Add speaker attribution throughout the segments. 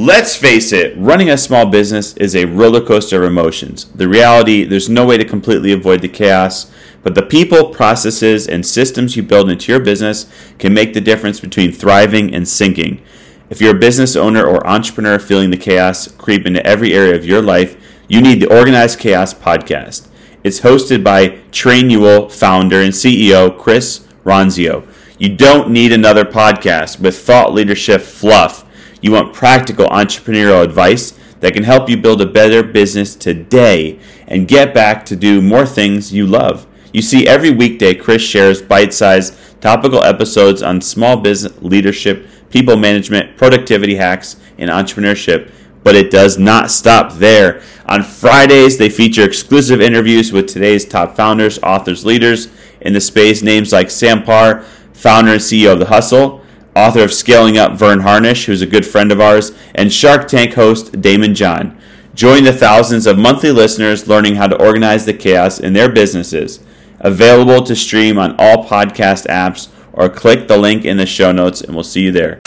Speaker 1: Let's face it, running a small business is a roller coaster of emotions. The reality, there's no way to completely avoid the chaos, but the people, processes, and systems you build into your business can make the difference between thriving and sinking. If you're a business owner or entrepreneur feeling the chaos creep into every area of your life, you need the Organized Chaos podcast. It's hosted by Trainual founder and CEO Chris Ronzio. You don't need another podcast with thought leadership fluff you want practical entrepreneurial advice that can help you build a better business today and get back to do more things you love. You see, every weekday, Chris shares bite sized, topical episodes on small business leadership, people management, productivity hacks, and entrepreneurship. But it does not stop there. On Fridays, they feature exclusive interviews with today's top founders, authors, leaders in the space, names like Sam Parr, founder and CEO of The Hustle, author of Scaling Up, Verne Harnish, who's a good friend of ours, and Shark Tank host Daymond John. Join the thousands of monthly listeners learning how to organize the chaos in their businesses. Available to stream on all podcast apps or click the link in the show notes and we'll see you there.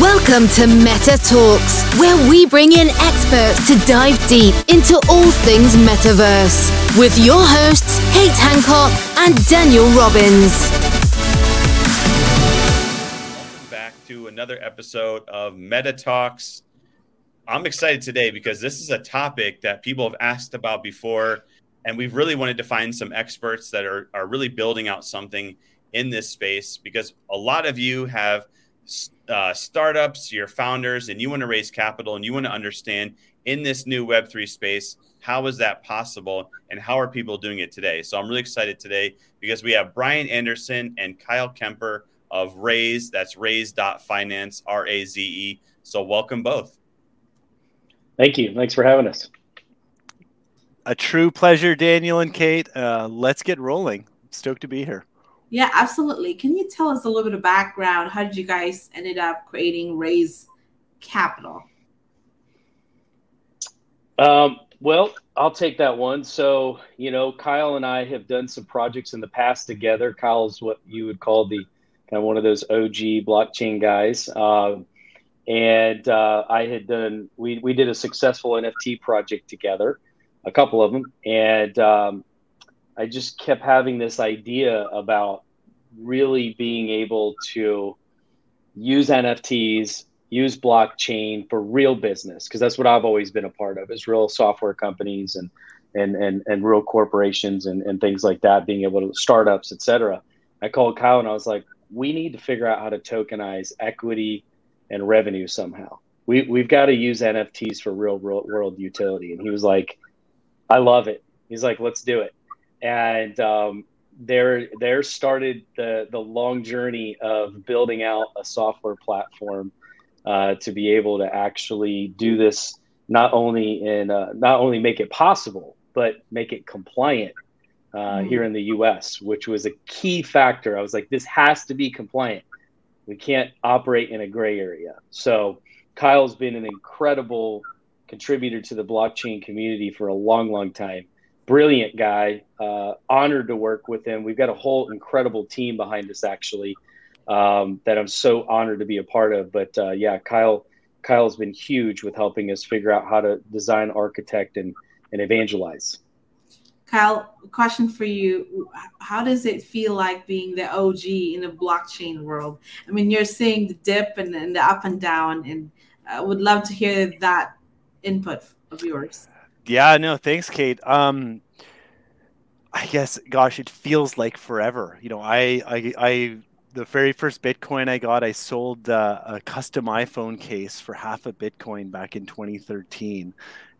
Speaker 2: Welcome to Meta Talkz, where we bring in experts to dive deep into all things metaverse with your hosts, Kate Hancock and Daniel Robbins.
Speaker 1: Another episode of Meta Talkz. I'm excited today because this is a topic that people have asked about before, and we've really wanted to find some experts that are, are really building out something in this space because a lot of you have uh, startups, your founders, and you want to raise capital and you want to understand in this new Web3 space how is that possible and how are people doing it today? So I'm really excited today because we have Brian Anderson and Kyle Kemper of RAZE. That's raze.finance, R A Z E. So welcome both.
Speaker 3: Thank you. Thanks for having us.
Speaker 4: A true pleasure, Daniel and Kate. Uh, let's get rolling. Stoked to be here.
Speaker 5: Yeah, absolutely. Can you tell us a little bit of background? How did you guys ended up creating Raise Capital?
Speaker 3: Um, well, I'll take that one. So, you know, Kyle and I have done some projects in the past together. Kyle's what you would call the kind of one of those OG blockchain guys. Uh, and uh, I had done we we did a successful NFT project together, a couple of them, and um, I just kept having this idea about really being able to use NFTs, use blockchain for real business because that's what I've always been a part of is real software companies and and and, and real corporations and, and things like that, being able to startups, etc. I called Kyle and I was like, we need to figure out how to tokenize equity and revenue somehow. We, we've got to use NFTs for real world utility. And he was like, I love it. He's like, let's do it. And um, there, there started the, the long journey of building out a software platform uh, to be able to actually do this not only in uh, not only make it possible, but make it compliant uh, mm-hmm. here in the US, which was a key factor. I was like, this has to be compliant. We can't operate in a gray area. So Kyle's been an incredible contributor to the blockchain community for a long, long time. Brilliant guy. Uh, honored to work with him. We've got a whole incredible team behind us, actually, um, that I'm so honored to be a part of. But uh, yeah, Kyle, Kyle's been huge with helping us figure out how to design, architect, and and evangelize.
Speaker 5: Kyle, question for you. How does it feel like being the OG in the blockchain world? I mean, you're seeing the dip and, and the up and down, and I would love to hear that input of yours.
Speaker 4: Yeah, no, thanks, Kate. Um, I guess, gosh, it feels like forever. You know, I, I, I the very first Bitcoin I got, I sold uh, a custom iPhone case for half a Bitcoin back in 2013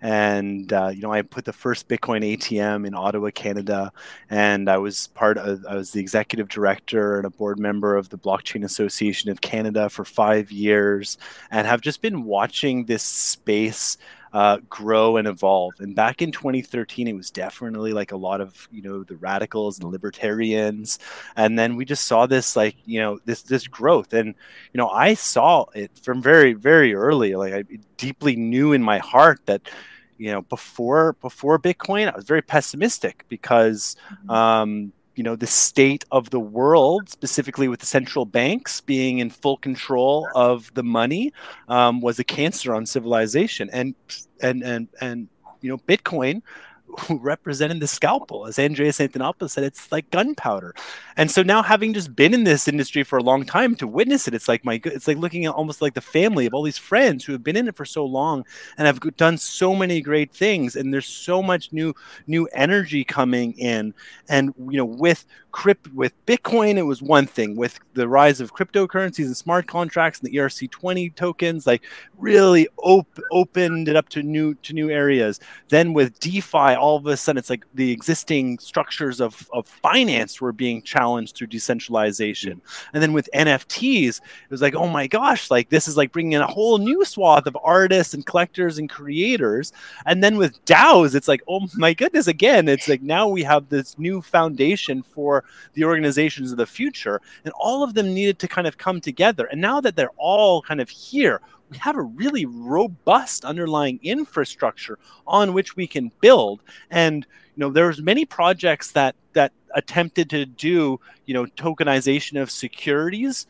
Speaker 4: and uh, you know I put the first Bitcoin ATM in Ottawa, Canada, and I was part of I was the executive director and a board member of the Blockchain Association of Canada for five years, and have just been watching this space. Uh, grow and evolve. And back in 2013, it was definitely like a lot of you know the radicals and libertarians, and then we just saw this like you know this this growth. And you know I saw it from very very early. Like I deeply knew in my heart that you know before before bitcoin i was very pessimistic because mm-hmm. um, you know the state of the world specifically with the central banks being in full control of the money um, was a cancer on civilization and and and and you know bitcoin who represented the scalpel. As Andreas Antonopoulos said, it's like gunpowder. And so now having just been in this industry for a long time to witness it, it's like my it's like looking at almost like the family of all these friends who have been in it for so long and have done so many great things. And there's so much new new energy coming in. And you know, with crypt with Bitcoin, it was one thing. With the rise of cryptocurrencies and smart contracts and the ERC20 tokens, like really op- opened it up to new to new areas. Then with DeFi, all of a sudden it's like the existing structures of, of finance were being challenged through decentralization. And then with NFTs, it was like, oh my gosh, like this is like bringing in a whole new swath of artists and collectors and creators. And then with DAOs, it's like, oh my goodness, again, it's like now we have this new foundation for the organizations of the future. And all of them needed to kind of come together. And now that they're all kind of here, we have a really robust underlying infrastructure on which we can build and you know there's many projects that that attempted to do you know tokenization of securities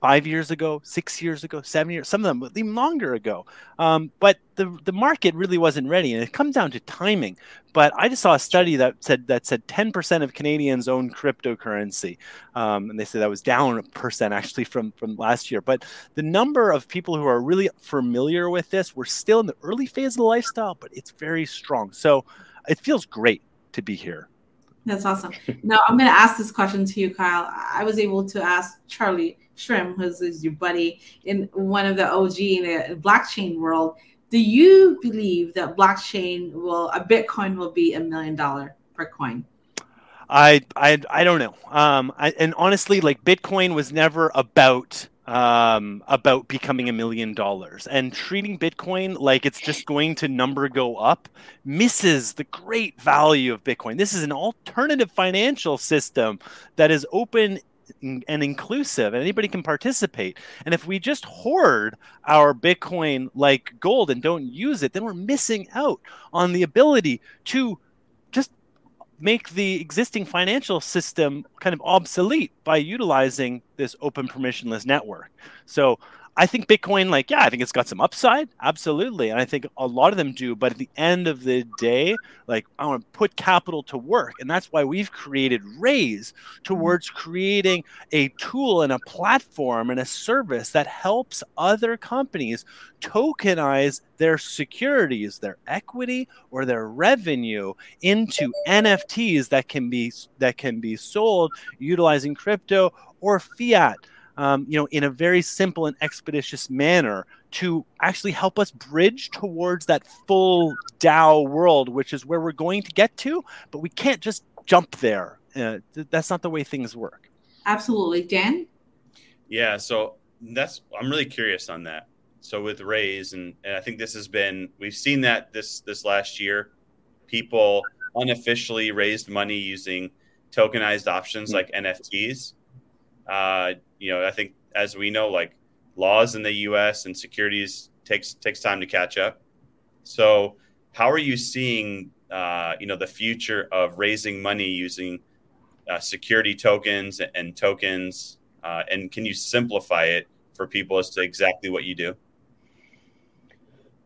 Speaker 4: five years ago, six years ago, seven years, some of them even longer ago. Um, but the the market really wasn't ready, and it comes down to timing. But I just saw a study that said that said 10% of Canadians own cryptocurrency, um, and they said that was down a percent actually from from last year. But the number of people who are really familiar with this, we're still in the early phase of the lifestyle, but it's very strong. So it feels great to be here.
Speaker 5: That's awesome. Now I'm going to ask this question to you, Kyle. I was able to ask Charlie Shrem, who's is your buddy in one of the OG in the blockchain world. Do you believe that blockchain will, a Bitcoin will be a million dollar per coin?
Speaker 4: I, I, I don't know. Um, I, and honestly, like Bitcoin was never about um, about becoming a million dollars and treating Bitcoin like it's just going to number go up misses the great value of Bitcoin. This is an alternative financial system that is open and inclusive and anybody can participate. And if we just hoard our bitcoin like gold and don't use it then we're missing out on the ability to just make the existing financial system kind of obsolete by utilizing this open permissionless network. So I think Bitcoin, like, yeah, I think it's got some upside, absolutely, and I think a lot of them do. But at the end of the day, like, I want to put capital to work, and that's why we've created RAZE towards creating a tool and a platform and a service that helps other companies tokenize their securities, their equity or their revenue into NFTs that can be that can be sold utilizing crypto or fiat um, you know, in a very simple and expeditious manner to actually help us bridge towards that full DAO world, which is where we're going to get to, but we can't just jump there. Uh, that's not the way things work.
Speaker 5: Absolutely, Dan.
Speaker 1: Yeah, so that's I'm really curious on that. So with RAZE, and, and I think this has been we've seen that this this last year, people unofficially raised money using tokenized options mm-hmm. like NFTs. Uh, you know, I think as we know, like laws in the U.S. and securities takes takes time to catch up. So, how are you seeing, uh, you know, the future of raising money using uh, security tokens and tokens? Uh, and can you simplify it for people as to exactly what you do?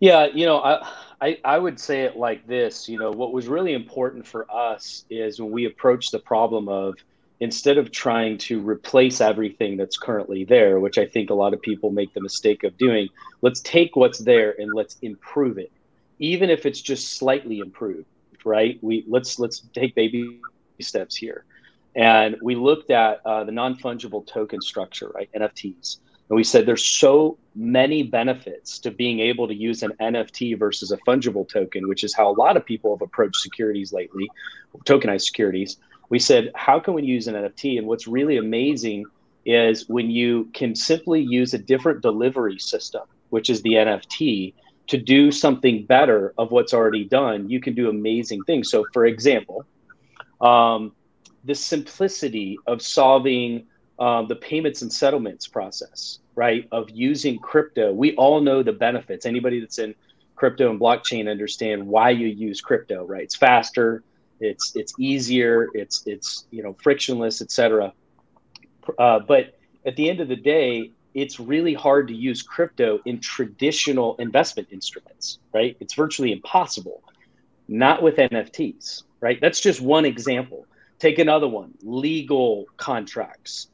Speaker 3: Yeah, you know, I, I, I would say it like this. You know, what was really important for us is when we approached the problem of instead of trying to replace everything that's currently there, which I think a lot of people make the mistake of doing, let's take what's there and let's improve it, even if it's just slightly improved. Right? We let's let's take baby steps here, and we looked at uh, the non fungible token structure, right? NFTs. And we said there's so many benefits to being able to use an NFT versus a fungible token, which is how a lot of people have approached securities lately, tokenized securities we said, how can we use an NFT? And what's really amazing is when you can simply use a different delivery system, which is the NFT, to do something better of what's already done, you can do amazing things. So, for example, um, the simplicity of solving uh, the payments and settlements process, right? Of using crypto, we all know the benefits. Anybody that's in crypto and blockchain understand why you use crypto, right? It's faster, It's it's easier. It's it's you know frictionless, etc. Uh, but at the end of the day, it's really hard to use crypto in traditional investment instruments, right? It's virtually impossible. Not with NFTs, right? That's just one example. Take another one legal contracts.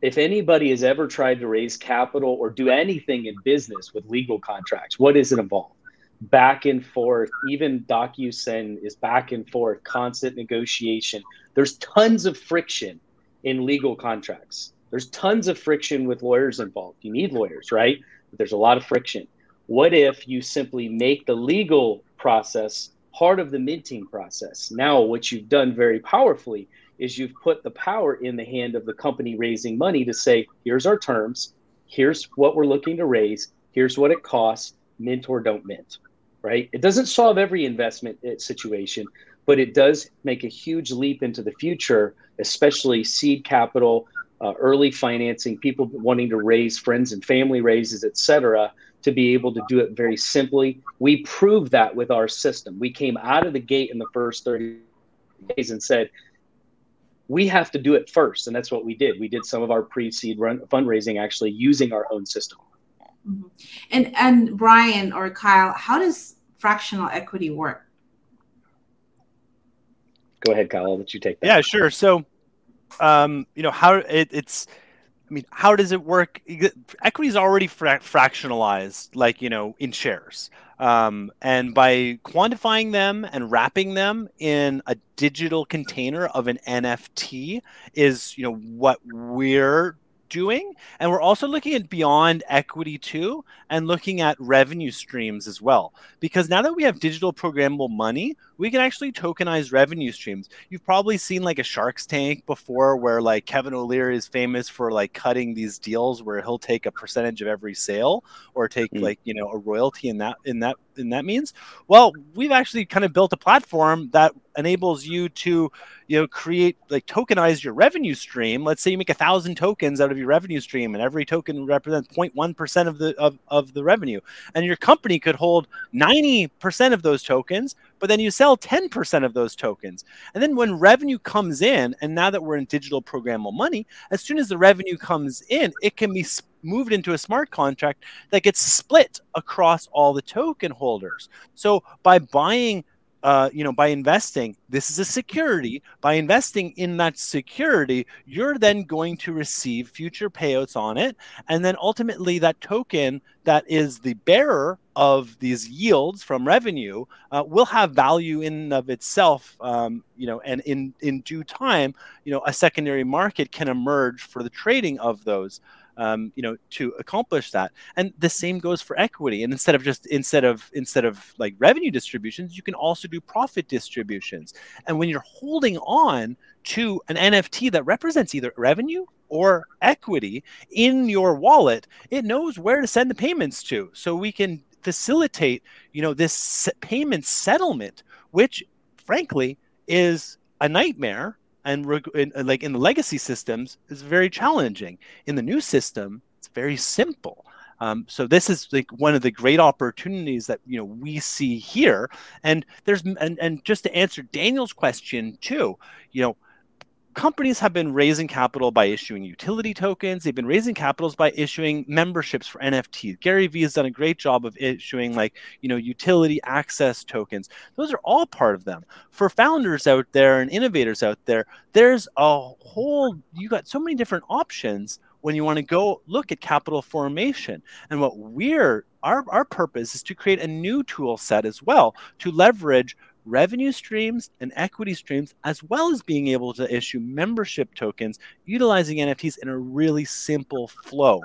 Speaker 3: If anybody has ever tried to raise capital or do anything in business with legal contracts, what does it involve? Back and forth, even DocuSign is back and forth, constant negotiation. There's tons of friction in legal contracts there's tons of friction with lawyers involved. You need lawyers, right? But there's a lot of friction. What if you simply make the legal process part of the minting process? Now, what you've done very powerfully is you've put the power in the hand of the company raising money to say, here's our terms, here's what we're looking to raise, here's what it costs, mint or don't mint, right? It doesn't solve every investment uh, situation, but it does make a huge leap into the future, especially seed capital uh, early financing, people wanting to raise friends and family raises, et cetera, to be able to do it very simply. We proved that with our system. We came out of the gate in the first 30 days and said, we have to do it first. And that's what we did. We did some of our pre seed fundraising actually using our own system.
Speaker 5: Mm-hmm. And, and Brian or Kyle, how does fractional equity work?
Speaker 3: Go ahead, Kyle. I'll let you take that.
Speaker 4: Yeah, sure. So, um, you know how it, it's I mean, how does it work? Equity is already fra- fractionalized, like you know, in shares, um, and by quantifying them and wrapping them in a digital container of an NFT is, you know, what we're doing. And we're also looking at beyond equity too, and looking at revenue streams as well. Because now that we have digital programmable money, we can actually tokenize revenue streams. You've probably seen like a Shark's Tank before where like Kevin O'Leary is famous for like cutting these deals where he'll take a percentage of every sale or take mm. like, you know, a royalty in that in that in that means. Well, we've actually kind of built a platform that enables you to, you know, create like tokenize your revenue stream. Let's say you make a thousand tokens out of your revenue stream and every token represents 0.1% of the of, of the revenue. And your company could hold 90% of those tokens but then you sell 10% of those tokens. And then when revenue comes in, and now that we're in digital programmable money, as soon as the revenue comes in, it can be moved into a smart contract that gets split across all the token holders. So by buying uh, you know, by investing, this is a security. By investing in that security, you're then going to receive future payouts on it. And then ultimately, that token that is the bearer of these yields from revenue uh, will have value in of itself. Um, you know, and in, in due time, you know, a secondary market can emerge for the trading of those um, you know, to accomplish that. And the same goes for equity. And instead of just instead of instead of like revenue distributions, you can also do profit distributions. And when you're holding on to an NFT that represents either revenue or equity in your wallet, it knows where to send the payments to. So we can facilitate, you know, this payment settlement, which frankly is a nightmare and in, uh, like in the legacy systems is very challenging. In the new system it's very simple. Um, so this is like one of the great opportunities that you know we see here. And there's and, and just to answer daniel's question too you know companies have been raising capital by issuing utility tokens. They've been raising capitals by issuing memberships for NFTs. Gary Vee has done a great job of issuing like, you know, utility access tokens. Those are all part of them. For founders out there and innovators out there, there's a whole you got so many different options when you want to go look at capital formation. And what we're our, our purpose is to create a new tool set as well to leverage revenue streams and equity streams, as well as being able to issue membership tokens utilizing NFTs in a really simple flow.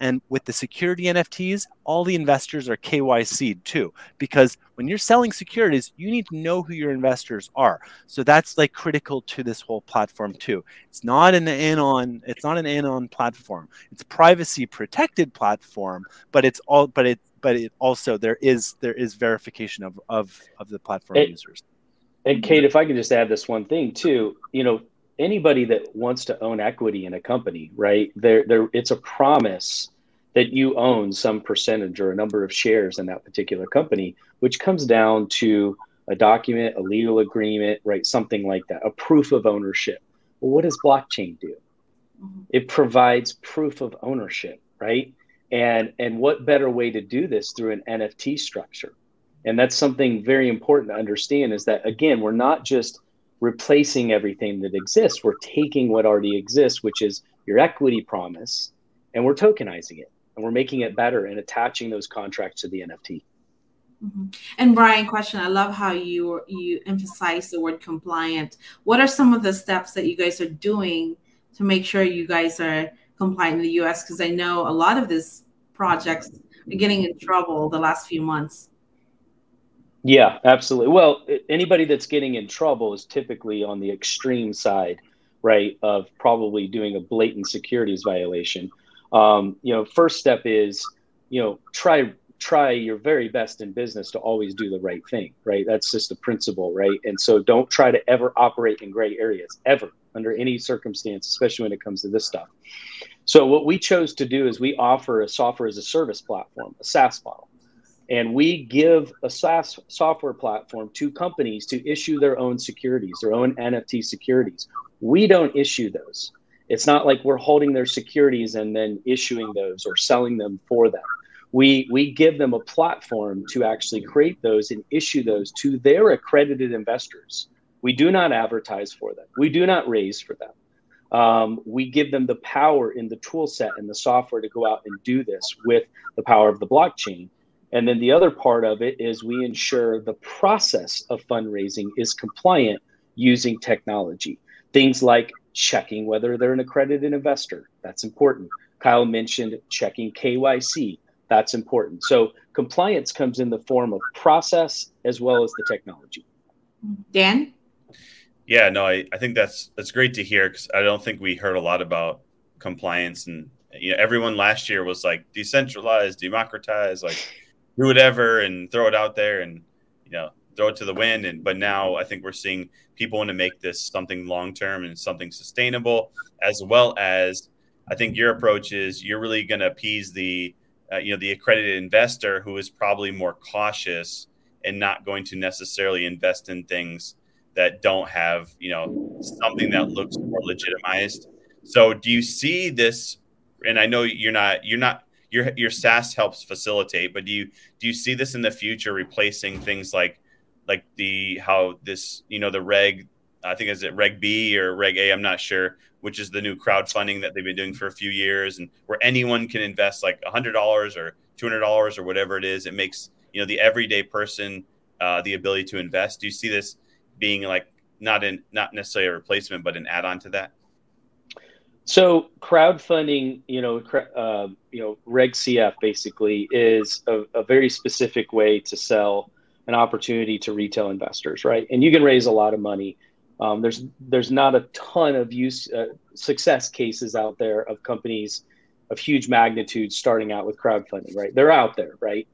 Speaker 4: And with the security NFTs, all the investors are KYC'd too, because when you're selling securities, you need to know who your investors are. So that's like critical to this whole platform too. It's not an anon, it's not an anon platform. It's privacy protected platform, but it's all but it but it also there is there is verification of of, of the platform and, users.
Speaker 3: And Kate, if I could just add this one thing too, you know, anybody that wants to own equity in a company, right? There, there, it's a promise that you own some percentage or a number of shares in that particular company, which comes down to a document, a legal agreement, right? Something like that, a proof of ownership. Well, what does blockchain do? Mm-hmm. It provides proof of ownership, right? And and what better way to do this through an NFT structure? And that's something very important to understand is that again, we're not just replacing everything that exists. We're taking what already exists, which is your equity promise, and we're tokenizing it and we're making it better and attaching those contracts to the NFT.
Speaker 5: Mm-hmm. And Brian, question: I love how you you emphasize the word compliant. What are some of the steps that you guys are doing to make sure you guys are compliant in the U.S.? Because I know a lot of these projects are getting in trouble the last few months.
Speaker 3: Yeah, absolutely. Well, anybody that's getting in trouble is typically on the extreme side, right, of probably doing a blatant securities violation. Um, you know, first step is, you know, try try your very best in business to always do the right thing, right? That's just a principle, right? And so don't try to ever operate in gray areas ever under any circumstance, especially when it comes to this stuff. So what we chose to do is we offer a software as a service platform, a SaaS model. And we give a SaaS software platform to companies to issue their own securities, their own NFT securities. We don't issue those. It's not like we're holding their securities and then issuing those or selling them for them. We, we give them a platform to actually create those and issue those to their accredited investors. We do not advertise for them. We do not raise for them. Um, we give them the power in the tool set and the software to go out and do this with the power of the blockchain. And then the other part of it is we ensure the process of fundraising is compliant using technology. Things like checking whether they're an accredited investor. That's important. Kyle mentioned checking KYC. That's important. So compliance comes in the form of process as well as the technology.
Speaker 5: Dan?
Speaker 1: Yeah, no, I, I think that's that's great to hear because I don't think we heard a lot about compliance and you know everyone last year was like decentralized, democratized, like do whatever and throw it out there and you know throw it to the wind. And but now i think we're seeing people want to make this something long term and something sustainable as well as i think your approach is you're really going to appease the uh, you know the accredited investor who is probably more cautious and not going to necessarily invest in things that don't have you know something that looks more legitimized. So do you see this and i know you're not you're not your your SaaS helps facilitate, but do you do you see this in the future replacing things like like the how this you know the reg I think is it reg B or reg A? I'm not sure which is the new crowdfunding that they've been doing for a few years and where anyone can invest like $100 or $200 or whatever it is. It makes you know the everyday person uh, the ability to invest. Do you see this being like not in not necessarily a replacement but an add-on to that
Speaker 3: so crowdfunding, you know, uh, you know, Reg CF basically is a, a, very specific way to sell an opportunity to retail investors, right? And you can raise a lot of money. Um, there's there's not a ton of use uh, success cases out there of companies of huge magnitude starting out with crowdfunding, right? They're out there, right?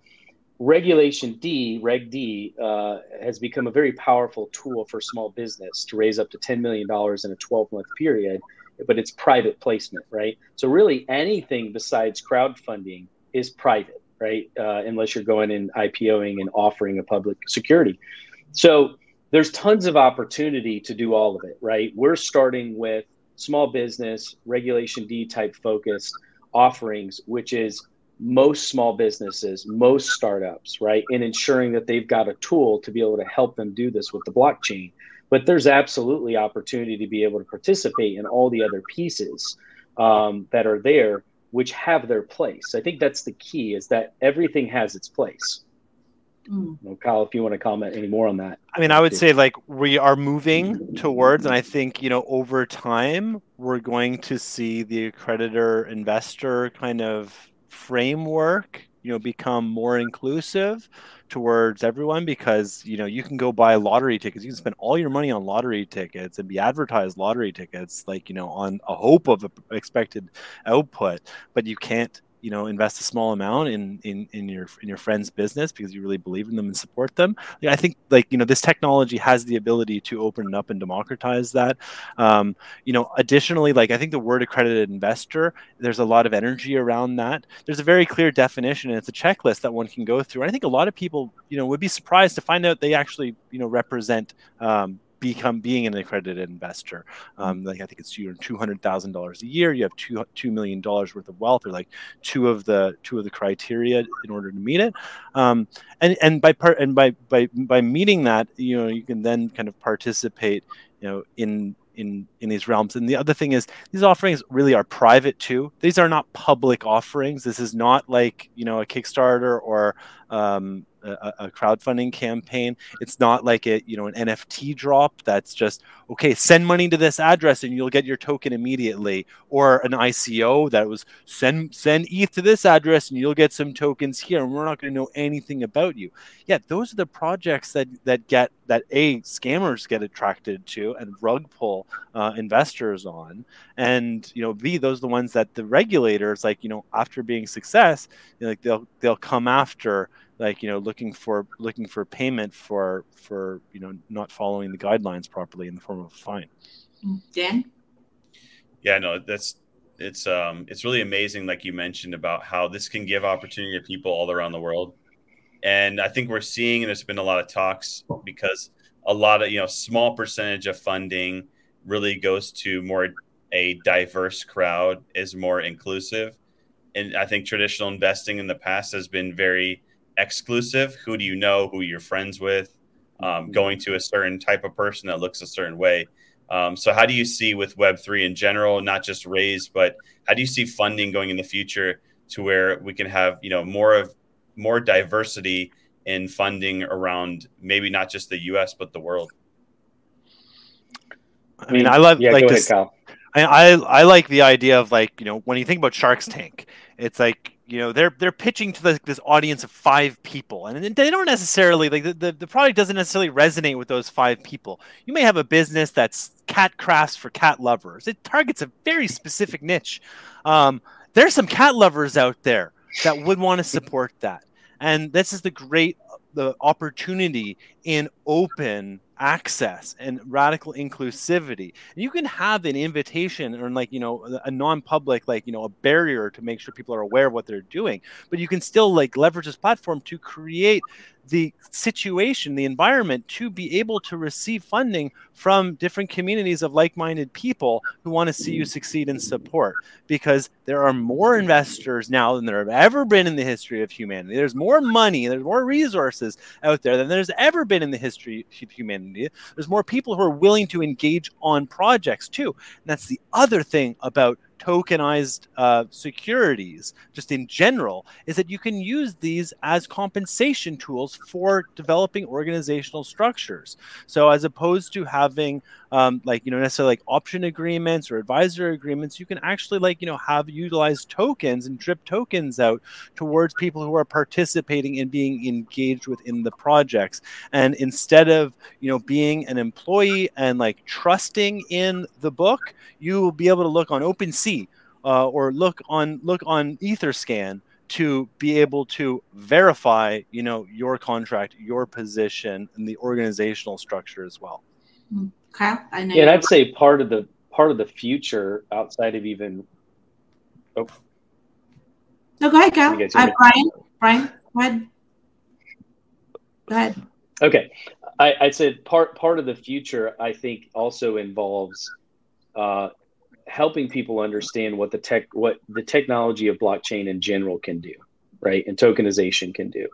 Speaker 3: Regulation D, Reg D, uh, has become a very powerful tool for small business to raise up to $10 million in a 12 month period but it's private placement, right? So really anything besides crowdfunding is private, right? Uh, unless you're going and IPOing and offering a public security. So there's tons of opportunity to do all of it, right? We're starting with small business, Regulation D type focused offerings, which is most small businesses, most startups, right? And ensuring that they've got a tool to be able to help them do this with the blockchain but there's absolutely opportunity to be able to participate in all the other pieces um, that are there which have their place i think that's the key is that everything has its place mm. well, kyle if you want to comment any more on that
Speaker 4: i mean i would say like we are moving towards and i think you know over time we're going to see the accreditor investor kind of framework you know become more inclusive towards everyone because you know you can go buy lottery tickets. You can spend all your money on lottery tickets and be advertised lottery tickets like you know on a hope of a expected output but you can't you know invest a small amount in in in your in your friend's business because you really believe in them and support them. I think like you know this technology has the ability to open up and democratize that. Um, you know, additionally, like I think the word accredited investor, there's a lot of energy around that. There's a very clear definition, and it's a checklist that one can go through. And I think a lot of people, you know, would be surprised to find out they actually, you know, represent um, become being an accredited investor. Um, like I think it's you're two hundred thousand dollars a year. You have two two million dollars worth of wealth, or like two of the two of the criteria in order to meet it. Um, and and by part and by by by meeting that, you know, you can then kind of participate, you know, in in in these realms. And the other thing is these offerings really are private too. These are not public offerings. This is not like you know a Kickstarter or um, a, crowdfunding campaign. It's not like a you know an NFT drop that's just okay. Send money to this address and you'll get your token immediately, or an ICO that was send send ETH to this address and you'll get some tokens here, and we're not going to know anything about you. Yeah, those are the projects that that get that a scammers get attracted to and rug pull uh, investors on, and you know b those are the ones that the regulators like you know after being success like they'll they'll come after like you know looking for looking for payment for for you know not following the guidelines properly in the form of a fine.
Speaker 5: Dan?
Speaker 1: Yeah no that's it's um it's really amazing like you mentioned about how this can give opportunity to people all around the world. And i think we're seeing and there's been a lot of talks because a lot of you know small percentage of funding really goes to more a diverse crowd is more inclusive. And i think traditional investing in the past has been very exclusive. Who do you know? Who you're friends with? Um, going to a certain type of person that looks a certain way. Um, so, how do you see with Web three in general, not just RAZE, but how do you see funding going in the future to where we can have you know more of more diversity in funding around maybe not just the U.S. but the world?
Speaker 4: I mean, I love yeah, like this. Ahead, I, I I like the idea of like you know when you think about Shark's Tank, it's like you know they're they're pitching to the, this audience of five people. And they don't necessarily like the, the, the, product doesn't necessarily resonate with those five people. You may have a business that's cat crafts for cat lovers. It targets a very specific niche. Um, there's some cat lovers out there that would want to support that. And this is the great the opportunity in open access and radical inclusivity. You can have an invitation or like, you know, a non-public, like, you know, a barrier to make sure people are aware of what they're doing, but you can still like leverage this platform to create the situation, the environment to be able to receive funding from different communities of like minded people who want to see you succeed and support. Because there are more investors now than there have ever been in the history of humanity. There's more money, there's more resources out there than there's ever been in the history of humanity. There's more people who are willing to engage on projects too. And that's the other thing about tokenized uh, securities, just in general, is that you can use these as compensation tools for developing organizational structures. So, as opposed to having um, like you know necessarily like option agreements or advisor agreements, you can actually like you know have utilized tokens and drip tokens out towards people who are participating and being engaged within the projects. And instead of you know being an employee and like trusting in the book, you will be able to look on OpenSea uh, or look on look on EtherScan to be able to verify, you know, your contract, your position, and the organizational structure as well.
Speaker 5: Kyle, I know.
Speaker 3: Yeah, and I'd say part of the part of the future outside of even.
Speaker 5: Oh. No, go ahead, Kyle. Uh, Brian. Brian, go ahead. Go ahead.
Speaker 3: Okay, I, I'd say part part of the future I think also involves uh, helping people understand what the tech what the technology of blockchain in general can do right and tokenization can do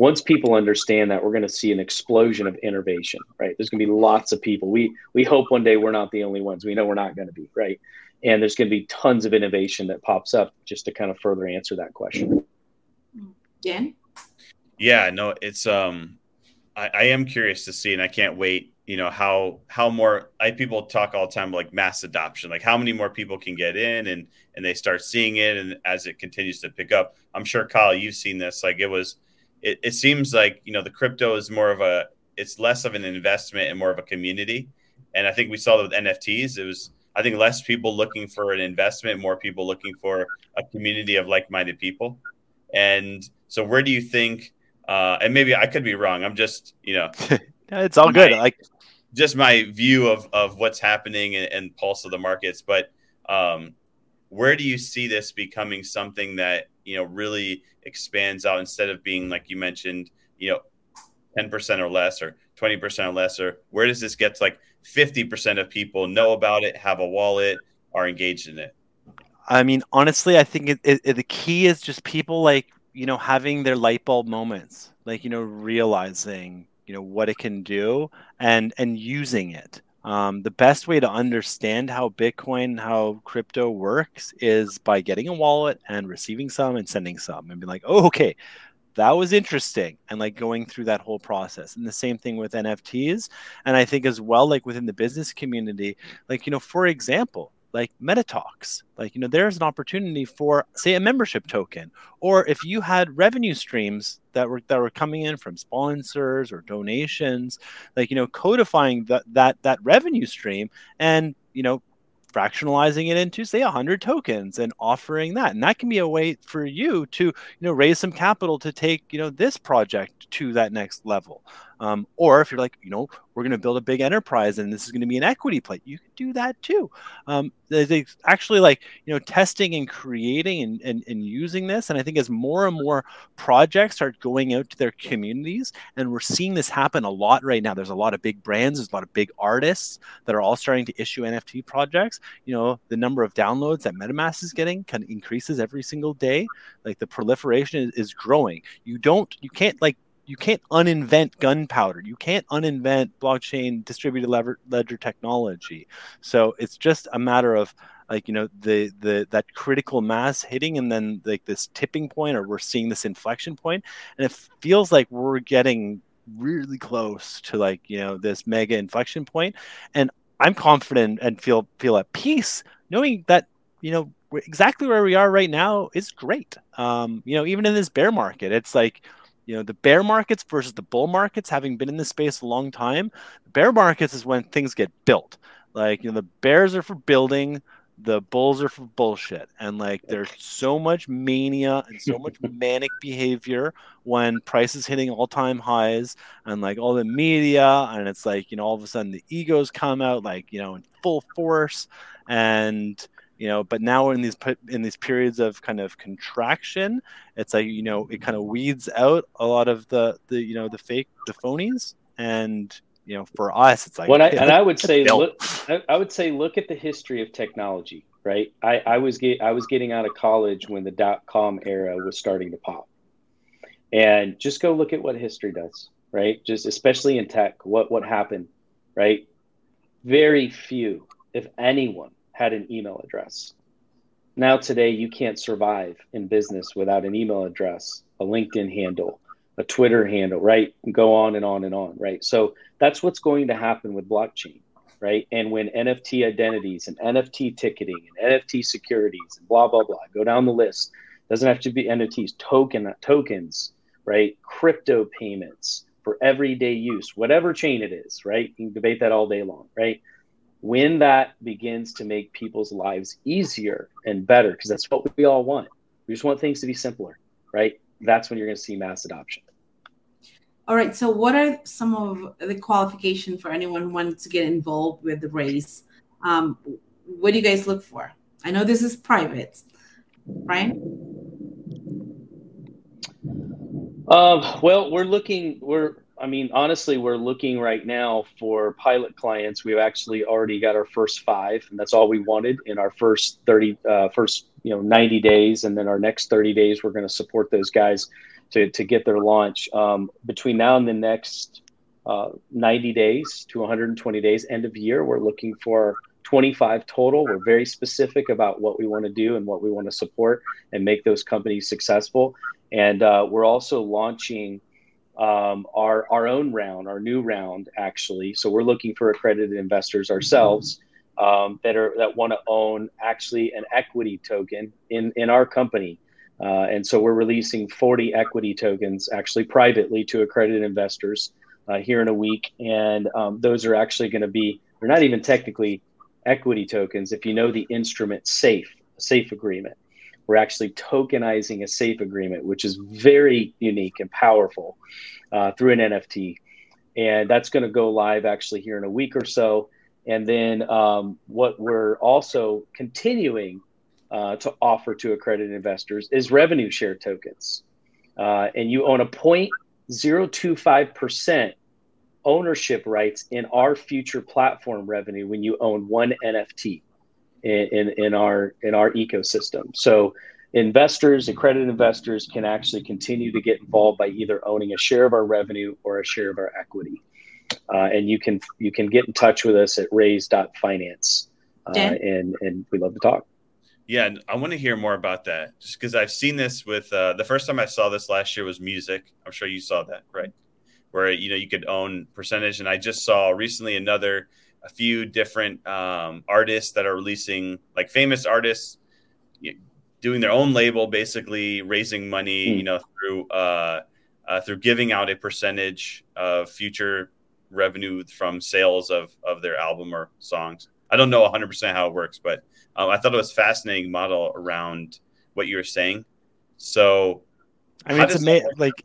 Speaker 3: once people understand that we're going to see an explosion of innovation right? There's going to be lots of people. We we hope one day we're not the only ones. We know we're not going to be right? And there's going to be tons of innovation that pops up just to kind of further answer that question.
Speaker 5: Dan?
Speaker 1: Yeah no it's um I, I am curious to see and i can't wait you know how how more I people talk all the time like mass adoption, like how many more people can get in and and they start seeing it, and as it continues to pick up, I'm sure Kyle, you've seen this. Like it was, it, it seems like you know the crypto is more of a it's less of an investment and more of a community, and I think we saw that with NFTs. It was I think less people looking for an investment, more people looking for a community of like-minded people. And so, where do you think? Uh, and maybe I could be wrong. I'm just, you know,
Speaker 4: it's all good. Like
Speaker 1: just my view of of what's happening and, and pulse of the markets. But um, where do you see this becoming something that you know really expands out instead of being like you mentioned, you know, ten percent or less or twenty percent or less, or where does this get to like fifty percent of people know about it, have a wallet, are engaged in it?
Speaker 4: I mean, honestly, I think it, it, it, the key is just people like you know having their light bulb moments, like you know realizing you know what it can do and and using it. Um, the best way to understand how Bitcoin, how crypto works, is by getting a wallet and receiving some and sending some, and be like, oh, okay, that was interesting and like going through that whole process. And the same thing with nfts and i think as well like within the business community like you know for example like metatalks like you know there's an opportunity for say a membership token or if you had revenue streams that were that were coming in from sponsors or donations like you know codifying that that that revenue stream and you know fractionalizing it into say 100 tokens and offering that. And that can be a way for you to you know raise some capital to take you know this project to that next level um, or if you're like, you know, we're going to build a big enterprise and this is going to be an equity play, you can do that too. Um, they actually like, you know, testing and creating and, and, and using this. And I think as more and more projects start going out to their communities, and we're seeing this happen a lot right now. There's a lot of big brands, there's a lot of big artists that are all starting to issue NFT projects. You know, the number of downloads that MetaMask is getting kind of increases every single day. Like the proliferation is, is growing. You don't, you can't like you can't uninvent gunpowder. You can't uninvent blockchain distributed ledger technology. So it's just a matter of like you know the the that critical mass hitting and then like this tipping point or we're seeing this inflection point and it feels like we're getting really close to like you know this mega inflection point and i'm confident and feel feel at peace knowing that you know exactly where we are right now is great um you know even in this bear market it's like you know the bear markets versus the bull markets having been in this space a long time the bear markets is when things get built. Like you know the bears are for building the bulls are for bullshit. And like there's so much mania and so much manic behavior when prices hitting all-time highs and like all the media and it's like you know all of a sudden the egos come out like you know in full force. And you know but now we're in these in these periods of kind of contraction it's like you know it kind of weeds out a lot of the the you know the fake the phonies. And you know for us it's like
Speaker 3: what I, and I would say look, I would say look at the history of technology right? I, I was get, I was getting out of college when the dot com era was starting to pop. And just go look at what history does right? Just especially in tech what what happened right? Very few if anyone had an email address. Now, today, you can't survive in business without an email address, a LinkedIn handle, a Twitter handle, right? Go on and on and on, right? So that's what's going to happen with blockchain, right? And when NFT identities and NFT ticketing and NFT securities and blah, blah, blah, go down the list, doesn't have to be NFTs, token tokens, right? Crypto payments for everyday use, whatever chain it is, right? You can debate that all day long, right? When that begins to make people's lives easier and better, because that's what we all want. We just want things to be simpler, right? That's when you're going to see mass adoption.
Speaker 5: All right. So, what are some of the qualifications for anyone who wants to get involved with the RAZE? Um, what do you guys look for? I know this is private, right?
Speaker 3: Uh, well, we're looking. We're I mean, honestly, we're looking right now for pilot clients. We've actually already got our first five, and that's all we wanted in our first 30, uh, first you know 90 days, and then our next 30 days, we're going to support those guys to to get their launch. Um, between now and the next uh, 90 days to 120 days, end of year, we're looking for 25 total. We're very specific about what we want to do and what we want to support and make those companies successful. And uh, we're also launching um, our our own round, our new round, actually. So we're looking for accredited investors ourselves um, that are that want to own actually an equity token in in our company. Uh, and so we're releasing 40 equity tokens actually privately to accredited investors uh, here in a week. And um, those are actually going to be, they're not even technically equity tokens, if you know the instrument SAFE, SAFE agreement, we're actually tokenizing a SAFE agreement, which is very unique and powerful uh, through an NFT. And that's going to go live actually here in a week or so. And then um, what we're also continuing uh, to offer to accredited investors is revenue share tokens. Uh, and you own a 0.025% ownership rights in our future platform revenue when you own one NFT in, in, in our in our ecosystem. So investors, accredited investors can actually continue to get involved by either owning a share of our revenue or a share of our equity. Uh, and you can you can get in touch with us at raze.finance. Uh, and and we love to talk.
Speaker 1: Yeah, I want to hear more about that. Just because I've seen this with uh, the first time I saw this last year was music. I'm sure you saw that, right? Where you know you could own percentage, and I just saw recently another a few different um, artists that are releasing like famous artists doing their own label, basically raising money, mm. you know, through uh, uh, through giving out a percentage of future revenue from sales of of their album or songs. I don't know 100% how it works, but um, I thought it was fascinating model around what you were saying. So,
Speaker 4: I mean, it's amazing. Like,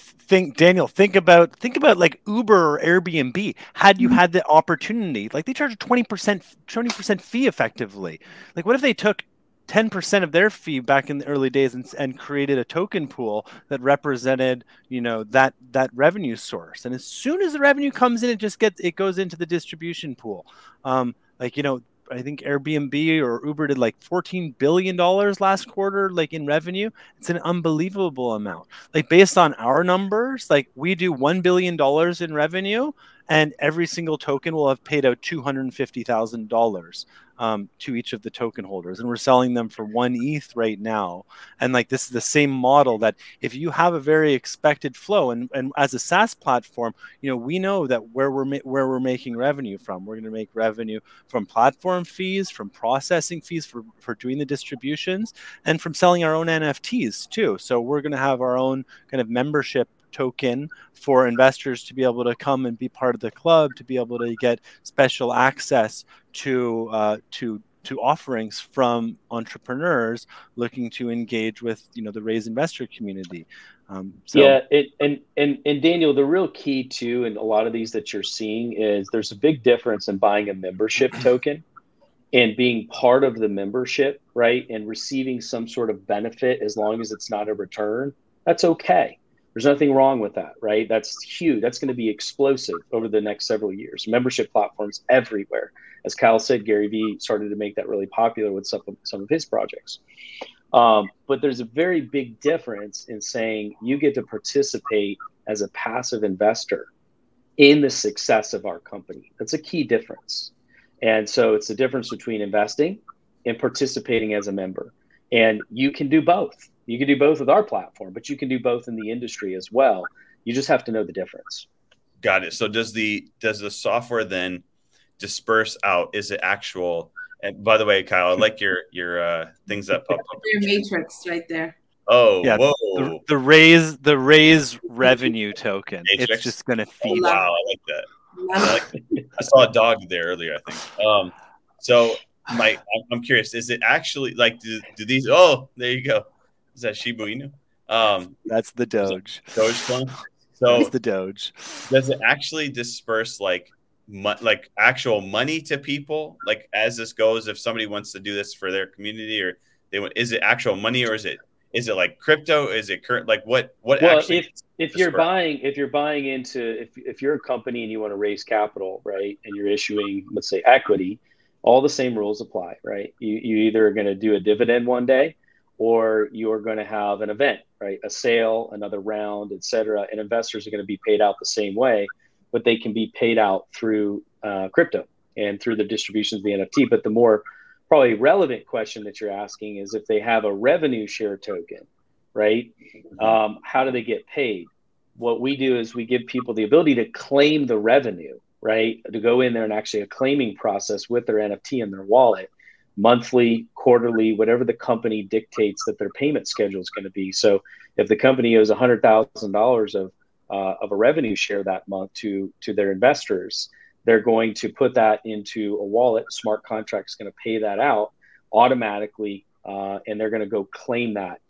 Speaker 4: think Daniel, think about think about like Uber or Airbnb. Had you mm-hmm. had the opportunity, like they charge a 20% 20% fee effectively. Like, what if they took 10% of their fee back in the early days and, and created a token pool that represented you know that that revenue source and as soon as the revenue comes in it just gets it goes into the distribution pool um, like you know I think Airbnb or Uber did like 14 billion dollars last quarter, like in revenue. It's an unbelievable amount. Like based on our numbers, like we do one billion dollars in revenue, and every single token will have paid out two hundred fifty thousand dollars um, to each of the token holders and we're selling them for one eth right now. And like this is the same model that if you have a very expected flow and, and as a saas platform you know we know that where we're ma- where we're making revenue from. We're going to make revenue from platform fees from processing fees for, for doing the distributions and from selling our own nfts too. So we're going to have our own kind of membership token for investors to be able to come and be part of the club, to be able to get special access to uh, to to offerings from entrepreneurs looking to engage with you know the RAZE investor community.
Speaker 3: Um, so. Yeah, it, and and and Daniel, the real key too, and a lot of these that you're seeing is there's a big difference in buying a membership token and being part of the membership, right, and receiving some sort of benefit as long as it's not a return. That's okay. There's nothing wrong with that, right? That's huge. That's going to be explosive over the next several years. Membership platforms everywhere. As Kyle said, Gary Vee started to make that really popular with some of, some of his projects. Um, but there's a very big difference in saying you get to participate as a passive investor in the success of our company. That's a key difference. And so it's the difference between investing and participating as a member. And you can do both. You can do both with our platform, but you can do both in the industry as well. You just have to know the difference.
Speaker 1: Got it. So does the does the software then disperse out? Is it actual? And by the way, Kyle, I like your your uh, things that pop up.
Speaker 5: Your matrix right there.
Speaker 1: Oh,
Speaker 4: yeah.
Speaker 1: Whoa.
Speaker 4: The, the RAZE the RAZE revenue token. Matrix. It's just going to feed.
Speaker 1: Wow, I like that. I, like I saw a dog there earlier. I think. Um, so my I'm curious. Is it actually like do, do these? Oh, there you go. Is that Shiba Inu? Um,
Speaker 4: that's the Doge.
Speaker 1: Dogecoin.
Speaker 4: So that's the Doge.
Speaker 1: Does it actually disperse like mo- like actual money to people? Like as this goes, if somebody wants to do this for their community, or they want, is it actual money, or is it is it like crypto? Is it current? Like what? What?
Speaker 3: Well, if if you're buying if you're buying into if if you're a company and you want to raise capital, right, and you're issuing let's say equity, all the same rules apply, right? You you either are going to do a dividend one day or you're going to have an event, right? A sale, another round, et cetera. And investors are going to be paid out the same way, but they can be paid out through uh, crypto and through the distributions of the NFT. But the more probably relevant question that you're asking is if they have a revenue share token, right? Um, how do they get paid? What we do is we give people the ability to claim the revenue, right? To go in there and actually a claiming process with their NFT in their wallet monthly, quarterly, whatever the company dictates that their payment schedule is going to be. So if the company owes $100,000 of uh, of a revenue share that month to to their investors, they're going to put that into a wallet. Smart contract is going to pay that out automatically, uh, and they're going to go claim that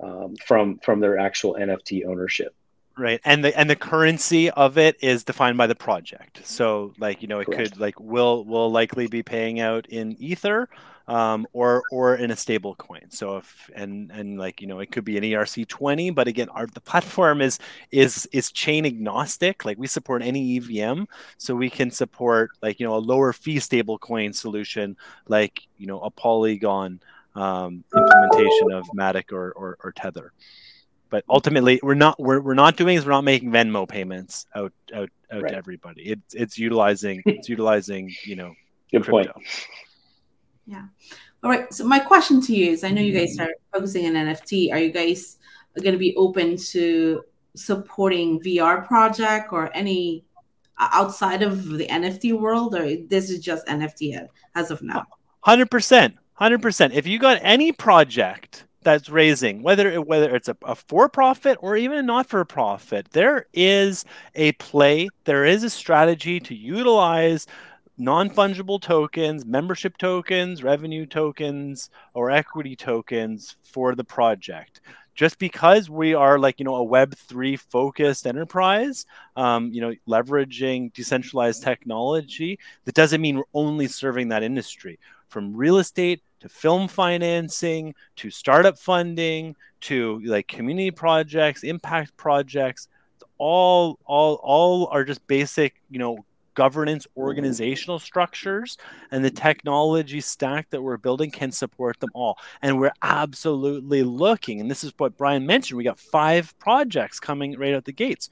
Speaker 3: um, from from their actual NFT ownership.
Speaker 4: Right, and the and the currency of it is defined by the project. So, like you know, it Correct. could like will will likely be paying out in Ether, um, or or in a stable coin. So if and and like you know it could be an ERC20, but again, our the platform is is is chain agnostic. Like we support any EVM, so we can support like you know a lower fee stable coin solution, like you know a Polygon um, implementation of Matic or, or, or Tether. But ultimately, we're not we're, we're not doing is we're not making Venmo payments out out out right. to everybody. It's it's utilizing it's utilizing you know
Speaker 3: good crypto. point.
Speaker 5: Yeah. All right. So my question to you is: I know you guys are focusing on NFT. Are you guys going to be open to supporting VR project or any uh, outside of the NFT world, or this is just NFT as of now?
Speaker 4: Hundred percent, hundred percent. If you got any project that's raising, whether whether it's a, a for profit or even a not for profit, there is a play. There is a strategy to utilize non fungible tokens, membership tokens, revenue tokens, or equity tokens for the project. Just because we are like you know a Web three focused enterprise, um, you know, leveraging decentralized technology, that doesn't mean we're only serving that industry. From real estate to film financing to startup funding to like community projects, impact projects, all all all are just basic you know governance organizational structures and the technology stack that we're building can support them all. And we're absolutely looking and this is what brian mentioned we got five projects coming right out the gates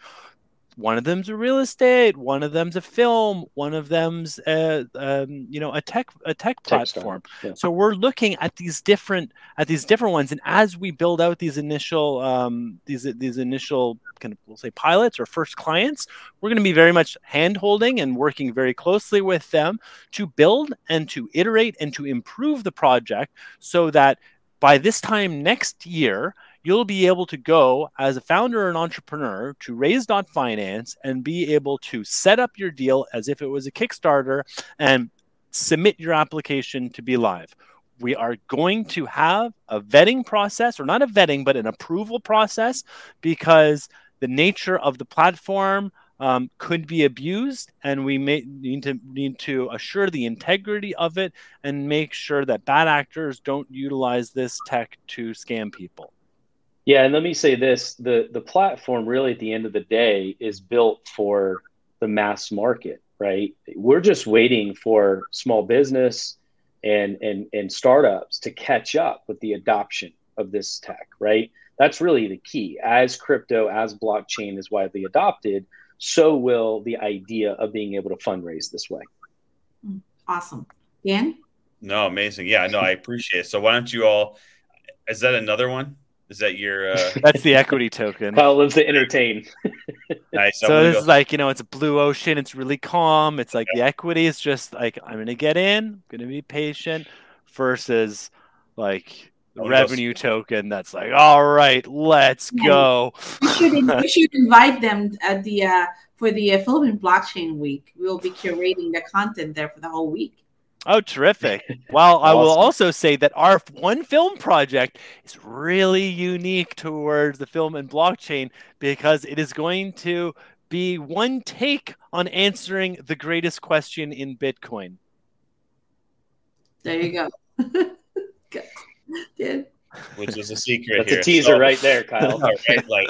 Speaker 4: one of them's a real estate one of them's a film one of them's a, um, you know a tech a tech platform yeah. so we're looking at these different at these different ones and as we build out these initial um, these these initial kind of we'll say pilots or first clients we're going to be very much hand holding and working very closely with them to build and to iterate and to improve the project so that by this time next year you'll be able to go as a founder or an entrepreneur to RAZE dot finance and be able to set up your deal as if it was a Kickstarter and submit your application to be live. We are going to have a vetting process, or not a vetting, but an approval process, because the nature of the platform um, could be abused, and we may need to need to assure the integrity of it and make sure that bad actors don't utilize this tech to scam people.
Speaker 3: Yeah, and let me say this: the the platform really, at the end of the day, is built for the mass market, right? We're just waiting for small business and and and startups to catch up with the adoption of this tech, right? That's really the key. As crypto, as blockchain is widely adopted, so will the idea of being able to fundraise this way.
Speaker 5: Awesome, Dan.
Speaker 1: No, amazing. Yeah, no, I appreciate it. So why don't you all? Is that another one? Is that your? Uh...
Speaker 4: That's the equity token.
Speaker 3: Kyle lives to entertain.
Speaker 4: nice. So this go. is like you know, it's a blue ocean. It's really calm. It's like the equity is just like I'm gonna get in, I'm gonna be patient, versus like the revenue token that's like, all right, let's go.
Speaker 5: We should, we should invite them at the uh, for the uh, Philippine Blockchain Week. We'll be curating the content there for the whole week.
Speaker 4: Oh, terrific. Well, awesome. I will also say that our one film project is really unique towards the film and blockchain because it is going to be one take on answering the greatest question in Bitcoin.
Speaker 5: There you go.
Speaker 1: Good. Which is a secret
Speaker 3: That's
Speaker 1: here.
Speaker 3: a teaser so, right there, Kyle.
Speaker 1: right, like,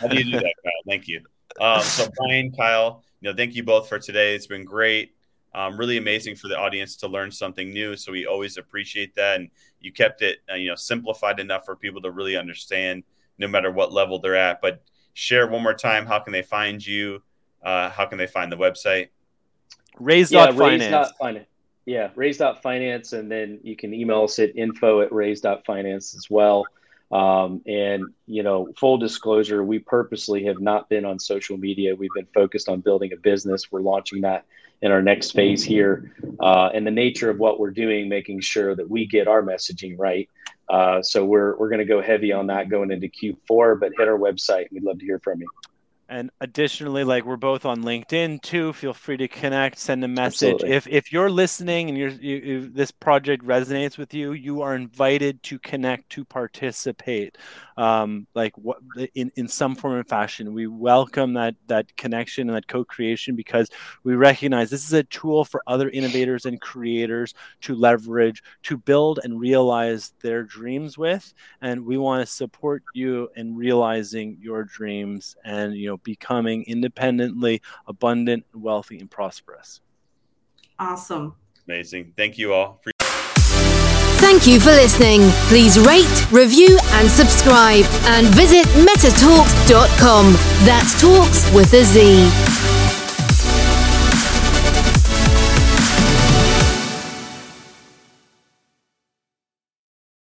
Speaker 1: how do you do that, Kyle? Thank you. Um, so, Brian, Kyle, you know, thank you both for today. It's been great um, really amazing for the audience to learn something new. So we always appreciate that, and you kept it uh, you know simplified enough for people to really understand, no matter what level they're at. But share one more time. How can they find you? Uh, how can they find the website?
Speaker 4: Raze yeah, finance.
Speaker 3: finance. Yeah, raze.finance, and then you can email us at info at raze.finance as well. Um, and you know, full disclosure, we purposely have not been on social media. We've been focused on building a business. We're launching that in our next phase here. Uh, and the nature of what we're doing, making sure that we get our messaging right. Uh, so we're we're going to go heavy on that going into Q4. But hit our website. and We'd love to hear from you.
Speaker 4: And additionally like we're both on linkedin too. Feel free to connect send a message.
Speaker 3: Absolutely.
Speaker 4: if if you're listening and you're you, you, this project resonates with you you are invited to connect to participate. Um, like what in, in some form and fashion. We welcome that that connection and that co-creation because we recognize this is a tool for other innovators and creators to leverage to build and realize their dreams with. And we want to support you in realizing your dreams and you know becoming independently abundant, wealthy, and prosperous.
Speaker 5: Awesome.
Speaker 1: Amazing. Thank you all for
Speaker 2: Thank you for listening. Please rate, review, and subscribe. And visit metatalkz.com. That's talks with a Z.